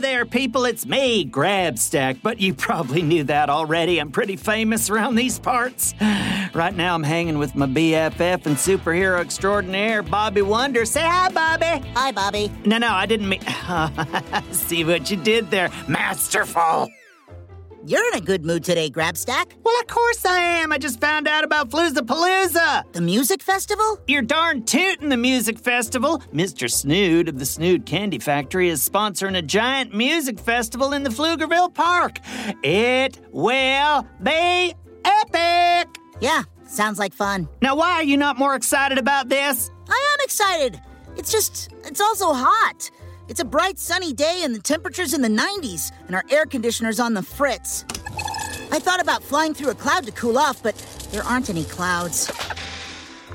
There, people. It's me, Grabstack, but you probably knew that already. I'm pretty famous around these parts. Right now, I'm hanging with my BFF and superhero extraordinaire, Bobby Wonder. Say hi, Bobby. Hi, Bobby. No, no, I didn't mean. See what you did there. Masterful. You're in a good mood today, Grabstack. Well, of course I am. I just found out about Floozapalooza. The music festival? You're darn tootin' the music festival. Mr. Snood of the Snood Candy Factory is sponsoring a giant music festival in the Pflugerville Park. It will be epic. Yeah, sounds like fun. Now, why are you not more excited about this? I am excited. It's just, it's also hot. It's a bright sunny day and the temperature's in the 90s, and our air conditioner's on the fritz. I thought about flying through a cloud to cool off, but there aren't any clouds.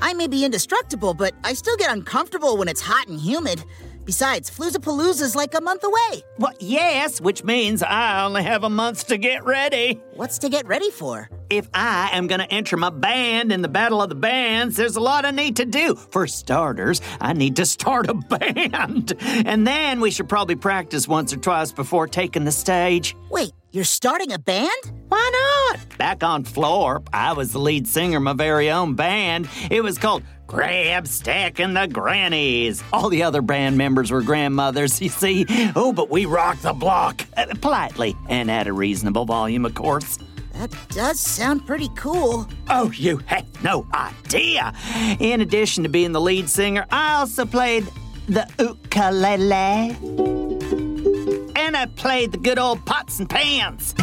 I may be indestructible, but I still get uncomfortable when it's hot and humid. Besides, Floozapalooza's like a month away. Well, yes, which means I only have a month to get ready. What's to get ready for? If I am going to enter my band in the Battle of the Bands, there's a lot I need to do. For starters, I need to start a band. And then we should probably practice once or twice before taking the stage. Wait, you're starting a band? Why not? Back on Florp, I was the lead singer of my very own band. It was called Grabstack and the Grannies. All the other band members were grandmothers, you see. Oh, but we rocked the block. Uh, politely, and at a reasonable volume, of course. That does sound pretty cool. Oh, you have no idea. In addition to being the lead singer, I also played the ukulele. And I played the good old pots and pans.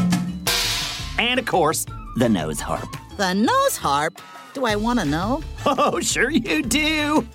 And of course, the nose harp. The nose harp? Do I want to know? Oh, sure you do.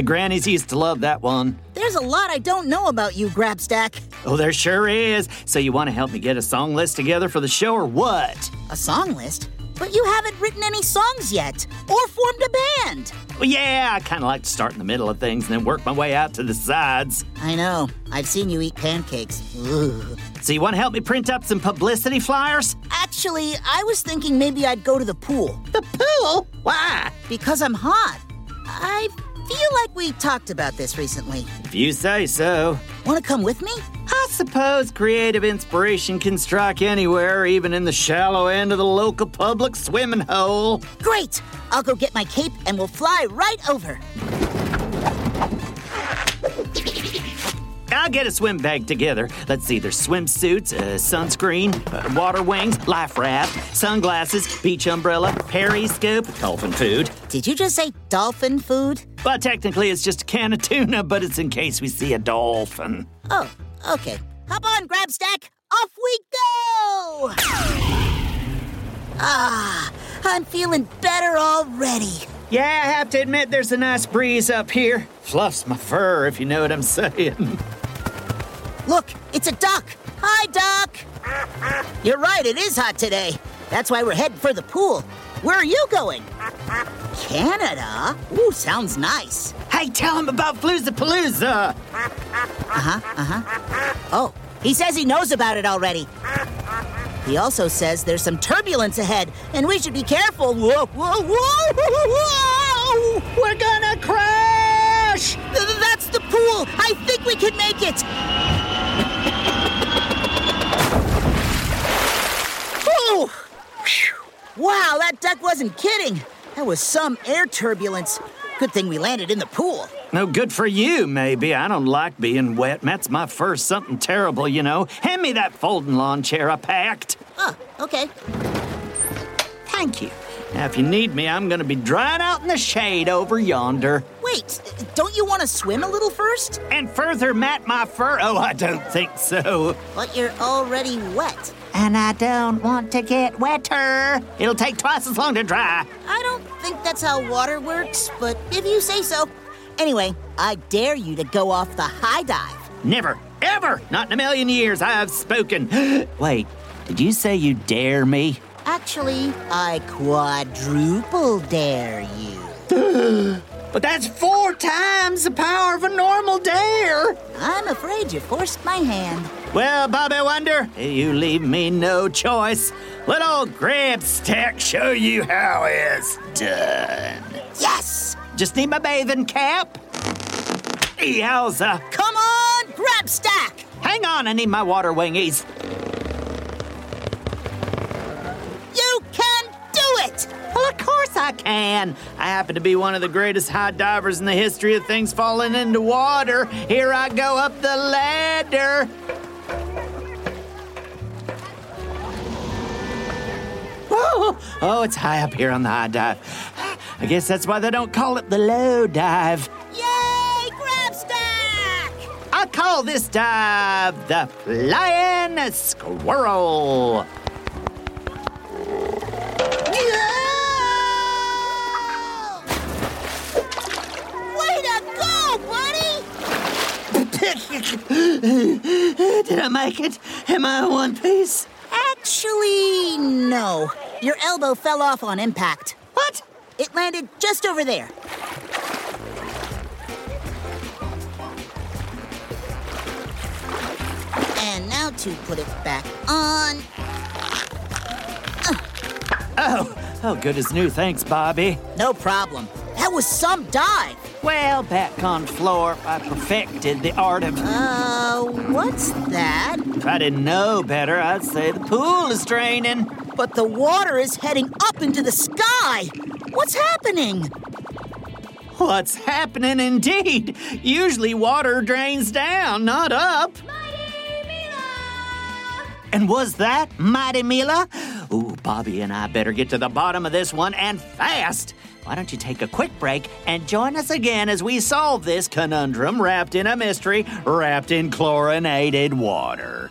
The grannies used to love that one. There's a lot I don't know about you, Grabstack. Oh, there sure is. So you want to help me get a song list together for the show or what? A song list? But you haven't written any songs yet, or formed a band. Well, yeah, I kind of like to start in the middle of things and then work my way out to the sides. I know. I've seen you eat pancakes. Ugh. So you want to help me print up some publicity flyers? Actually, I was thinking maybe I'd go to the pool. The pool? Why? Because I'm hot. I feel like we talked about this recently. If you say so. Want to come with me? I suppose creative inspiration can strike anywhere, even in the shallow end of the local public swimming hole. Great! I'll go get my cape and we'll fly right over. I'll get a swim bag together. Let's see, there's swimsuits, uh, sunscreen, uh, water wings, life raft, sunglasses, beach umbrella, periscope, dolphin food. Did you just say dolphin food? Well, technically, it's just a can of tuna, but it's in case we see a dolphin. Oh, okay. Hop on, Grabstack. Off we go! Ah, I'm feeling better already. Yeah, I have to admit there's a nice breeze up here. Fluffs my fur, if you know what I'm saying. Look, it's a duck. Hi, duck. You're right, it is hot today. That's why we're heading for the pool. Where are you going? Canada? Ooh, sounds nice. Hey, tell him about Floozapalooza. Uh-huh, uh-huh. Oh, he says he knows about it already. He also says there's some turbulence ahead, and we should be careful. Whoa, whoa, whoa, whoa! We're gonna crash! Th- That's the pool. I think we can make it. Oh! Phew. Wow, that duck wasn't kidding. That was some air turbulence. Good thing we landed in the pool. No good for you, maybe. I don't like being wet. That's my first something terrible, you know. Hand me that folding lawn chair I packed. Oh, okay. Thank you. Now, if you need me, I'm gonna be drying out in the shade over yonder. Wait, don't you want to swim a little first? And further mat my fur? Oh, I don't think so. But you're already wet. And I don't want to get wetter. It'll take twice as long to dry. I don't think that's how water works, but if you say so. Anyway, I dare you to go off the high dive. Never, ever, not in a million years, I have spoken. Wait, did you say you dare me? Actually, I quadruple dare you. But that's four times the power of a normal dare. I'm afraid you forced my hand. Well, Bobby Wonder, you leave me no choice. Let old Grabstack show you how it's done. Yes! Just need my bathing cap. Yowza. Come on, Grabstack! Hang on, I need my water wingies. You can do it! Well, of course I can. I happen to be one of the greatest high divers in the history of things falling into water. Here I go up the ladder. Oh, oh, it's high up here on the high dive. I guess that's why they don't call it the low dive. Yay, grab stack! I call this dive the Flying Squirrel. Way to go, buddy! Did I make it? Am I one piece? Actually, no. Your elbow fell off on impact. What? It landed just over there. And now to put it back on. Oh, oh, good as new. Thanks, Bobby. No problem. That was some dive. Well, back on Florp, I perfected the art of. Uh, what's that? If I didn't know better, I'd say the pool is draining. But the water is heading up into the sky. What's happening? What's happening indeed? Usually water drains down, not up. And was that Mighty Mila? Ooh, Bobby and I better get to the bottom of this one and fast. Why don't you take a quick break and join us again as we solve this conundrum wrapped in a mystery, wrapped in chlorinated water?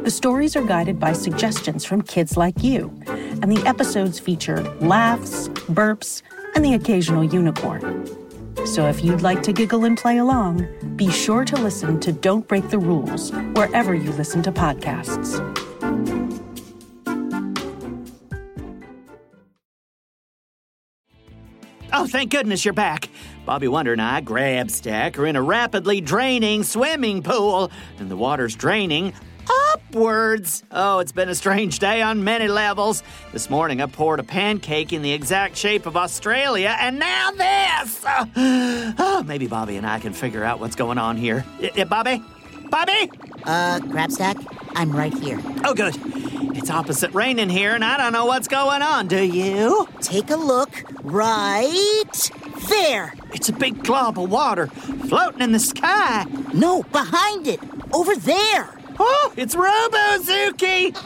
The stories are guided by suggestions from kids like you, and the episodes feature laughs, burps, and the occasional unicorn. So if you'd like to giggle and play along, be sure to listen to Don't Break the Rules wherever you listen to podcasts. Oh, thank goodness you're back. Bobby Wonder and I, Grabstack, are in a rapidly draining swimming pool, and the water's draining upwards. Oh, it's been a strange day on many levels. This morning I poured a pancake in the exact shape of Australia, and now this. Oh, oh, maybe Bobby and I can figure out what's going on here. Bobby? Bobby? Uh, Grabstack, I'm right here. Oh, good. It's opposite rain in here, and I don't know what's going on. Do you? Take a look right there. It's a big glob of water floating in the sky. No, behind it. Over there. Oh, it's Robozuki!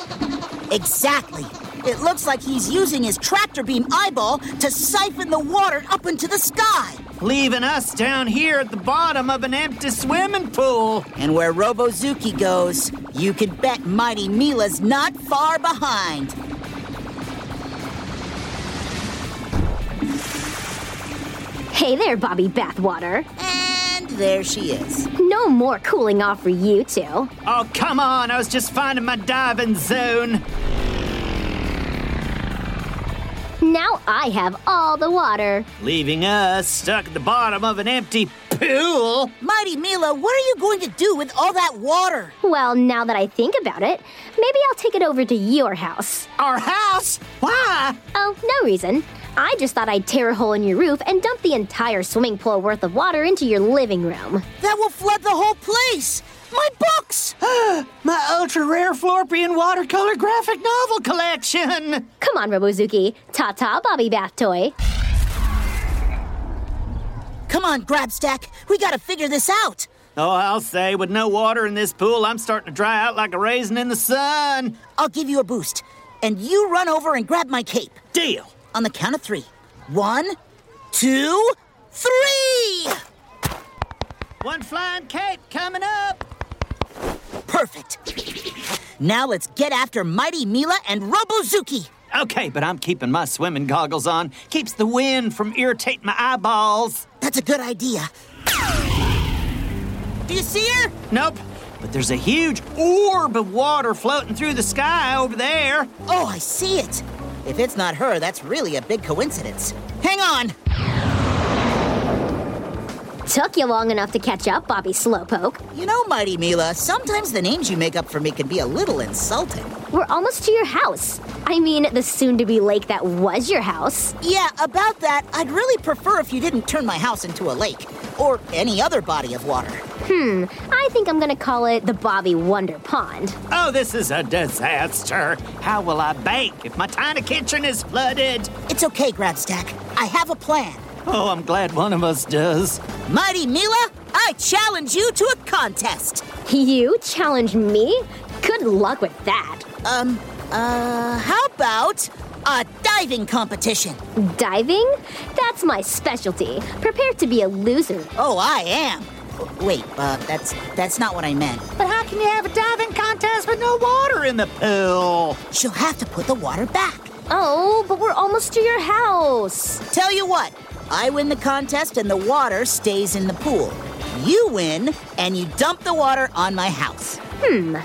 Exactly. It looks like he's using his tractor beam eyeball to siphon the water up into the sky. Leaving us down here at the bottom of an empty swimming pool. And where Robozuki goes, you can bet Mighty Mila's not far behind. Hey there, Bobby Bathwater. And there she is. No more cooling off for you two. Oh, come on, I was just finding my diving zone. Now I have all the water. Leaving us stuck at the bottom of an empty pool. Mighty Mila, what are you going to do with all that water? Well, now that I think about it, maybe I'll take it over to your house. Our house? Why? Oh, no reason. I just thought I'd tear a hole in your roof and dump the entire swimming pool worth of water into your living room. That will flood the whole place. My books! My ultra rare Florpian watercolor graphic novel collection. Come on, Robozuki. Ta ta, Bobby Bath Toy. Come on, Grabstack. We gotta figure this out. Oh, I'll say, with no water in this pool, I'm starting to dry out like a raisin in the sun. I'll give you a boost. And you run over and grab my cape. Deal. On the count of three. One, two, three! One flying cape coming up. Perfect. Now let's get after Mighty Mila and Robozuki. Okay, but I'm keeping my swimming goggles on. Keeps the wind from irritating my eyeballs. That's a good idea. Do you see her? Nope. But there's a huge orb of water floating through the sky over there. Oh, I see it. If it's not her, that's really a big coincidence. Hang on. Took you long enough to catch up, Bobby Slowpoke. You know, Mighty Mila, sometimes the names you make up for me can be a little insulting. We're almost to your house. I mean, the soon to be lake that was your house. Yeah, about that, I'd really prefer if you didn't turn my house into a lake or any other body of water. Hmm, I think I'm gonna call it the Bobby Wonder Pond. Oh, this is a disaster. How will I bake if my tiny kitchen is flooded? It's okay, Grabstack. I have a plan. Oh, I'm glad one of us does. Mighty Mila, I challenge you to a contest. You challenge me? Good luck with that. Um, uh, how about a diving competition? Diving? That's my specialty. Prepare to be a loser. Oh, I am. Wait, uh, that's that's not what I meant. But how can you have a diving contest with no water in the pool? She'll have to put the water back. Oh, but we're almost to your house. Tell you what, I win the contest and the water stays in the pool. You win and you dump the water on my house. Hmm.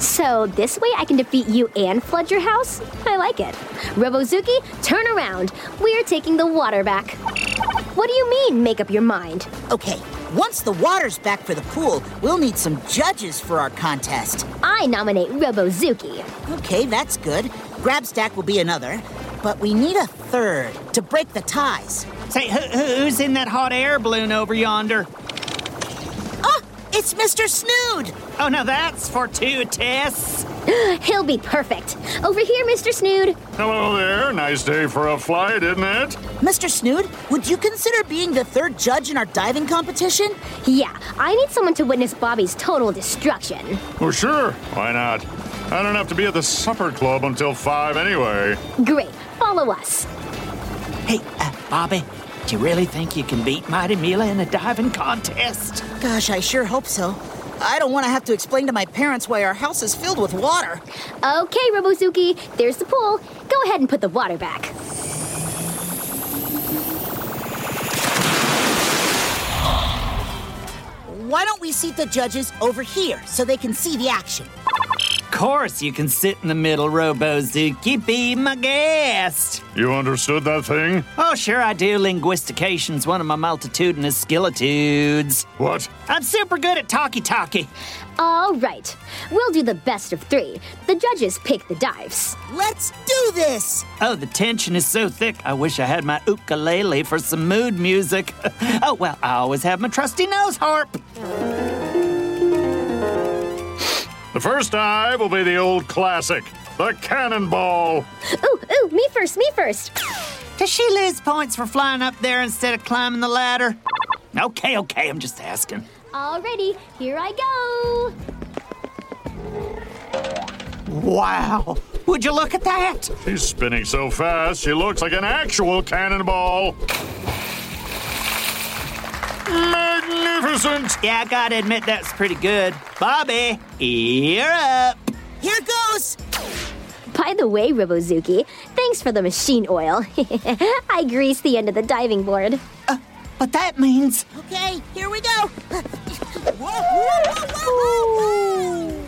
So this way I can defeat you and flood your house? I like it. Robozuki, turn around. We're taking the water back. What do you mean, make up your mind? Okay, once the water's back for the pool, we'll need some judges for our contest. I nominate Robozuki. Okay, that's good. Grabstack will be another. But we need a third to break the ties. Say, who, who's in that hot air balloon over yonder? Oh, it's Mr. Snood! Oh, now that's fortuitous. He'll be perfect. Over here, Mr. Snood. Hello there. Nice day for a flight, isn't it? Mr. Snood, would you consider being the third judge in our diving competition? Yeah, I need someone to witness Bobby's total destruction. Oh, sure. Why not? I don't have to be at the supper club until five anyway. Great, follow us. Hey, uh, Bobby, do you really think you can beat Mighty Mila in a diving contest? Gosh, I sure hope so. I don't want to have to explain to my parents why our house is filled with water. Okay, Robozuki, there's the pool. Go ahead and put the water back. Why don't we seat the judges over here so they can see the action? Course you can sit in the middle, Robozuki. Be my guest. You understood that thing? Oh, sure I do. Linguistication's one of my multitudinous skillitudes. What? I'm super good at talkie-talkie. All right. We'll do the best of three. The judges pick the dives. Let's do this! Oh, the tension is so thick. I wish I had my ukulele for some mood music. oh, well, I always have my trusty nose harp. The first dive will be the old classic, the cannonball. Ooh, ooh, me first, me first. Does she lose points for flying up there instead of climbing the ladder? Okay, okay, I'm just asking. Alrighty, here I go. Wow. Would you look at that? She's spinning so fast, she looks like an actual cannonball. Magnificent! Yeah, I gotta admit that's pretty good. Bobby, you're up. Here goes! By the way, Robozuki, thanks for the machine oil. I greased the end of the diving board. Uh, but that means Okay, here we go! Whoa, whoa, whoa, whoa, whoa.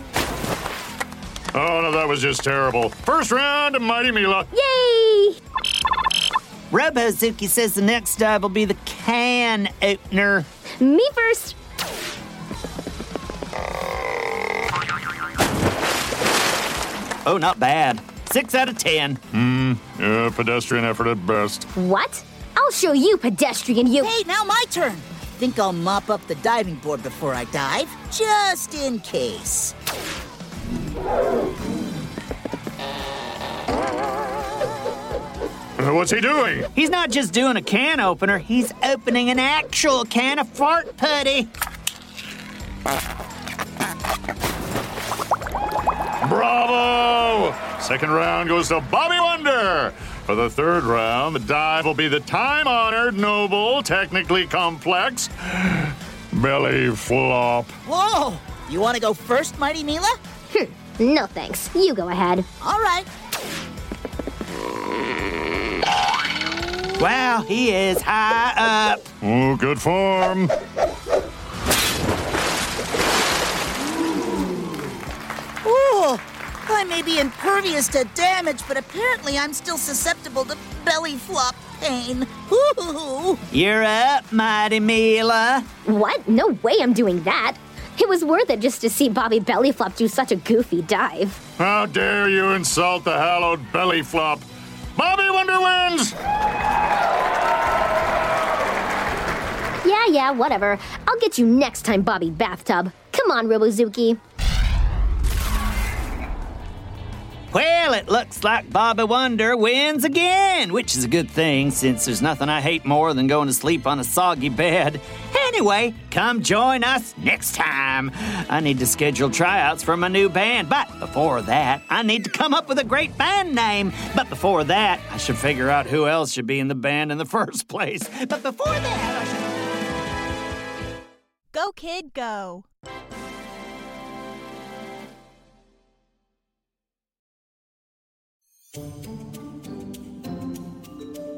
Oh no, that was just terrible. First round, of Mighty Mila. Yay! Robozuki says the next dive will be the can opener. Me first. Oh, not bad. Six out of ten. Hmm, yeah, pedestrian effort at best. What? I'll show you, pedestrian, you. Hey, now my turn. Think I'll mop up the diving board before I dive, just in case. What's he doing? He's not just doing a can opener, he's opening an actual can of fart putty. Bravo! Second round goes to Bobby Wonder. For the third round, the dive will be the time honored, noble, technically complex belly flop. Whoa! You want to go first, Mighty Mila? Hmm, no thanks. You go ahead. All right. Wow, he is high up. Oh, good form. Ooh, I may be impervious to damage, but apparently I'm still susceptible to belly flop pain. Ooh. You're up, Mighty Mila. What? No way I'm doing that. It was worth it just to see Bobby Bellyflop do such a goofy dive. How dare you insult the hallowed belly flop? Bobby Wonder wins! Yeah, yeah, whatever. I'll get you next time, Bobby Bathtub. Come on, Robozuki. Well, it looks like Bobby Wonder wins again, which is a good thing since there's nothing I hate more than going to sleep on a soggy bed. Anyway, come join us next time. I need to schedule tryouts for my new band, but before that, I need to come up with a great band name. But before that, I should figure out who else should be in the band in the first place. But before that, I should. Go, kid, go.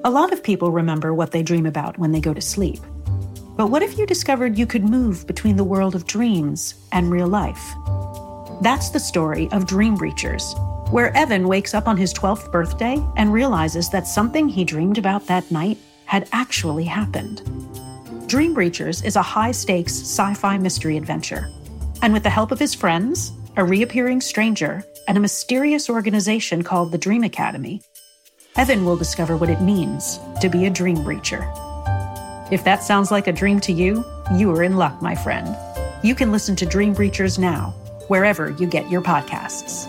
A lot of people remember what they dream about when they go to sleep. But what if you discovered you could move between the world of dreams and real life? That's the story of Dream Breachers, where Evan wakes up on his 12th birthday and realizes that something he dreamed about that night had actually happened. Dream Breachers is a high stakes sci fi mystery adventure. And with the help of his friends, a reappearing stranger, and a mysterious organization called the Dream Academy, Evan will discover what it means to be a dream breacher. If that sounds like a dream to you, you are in luck, my friend. You can listen to Dream Breachers now, wherever you get your podcasts.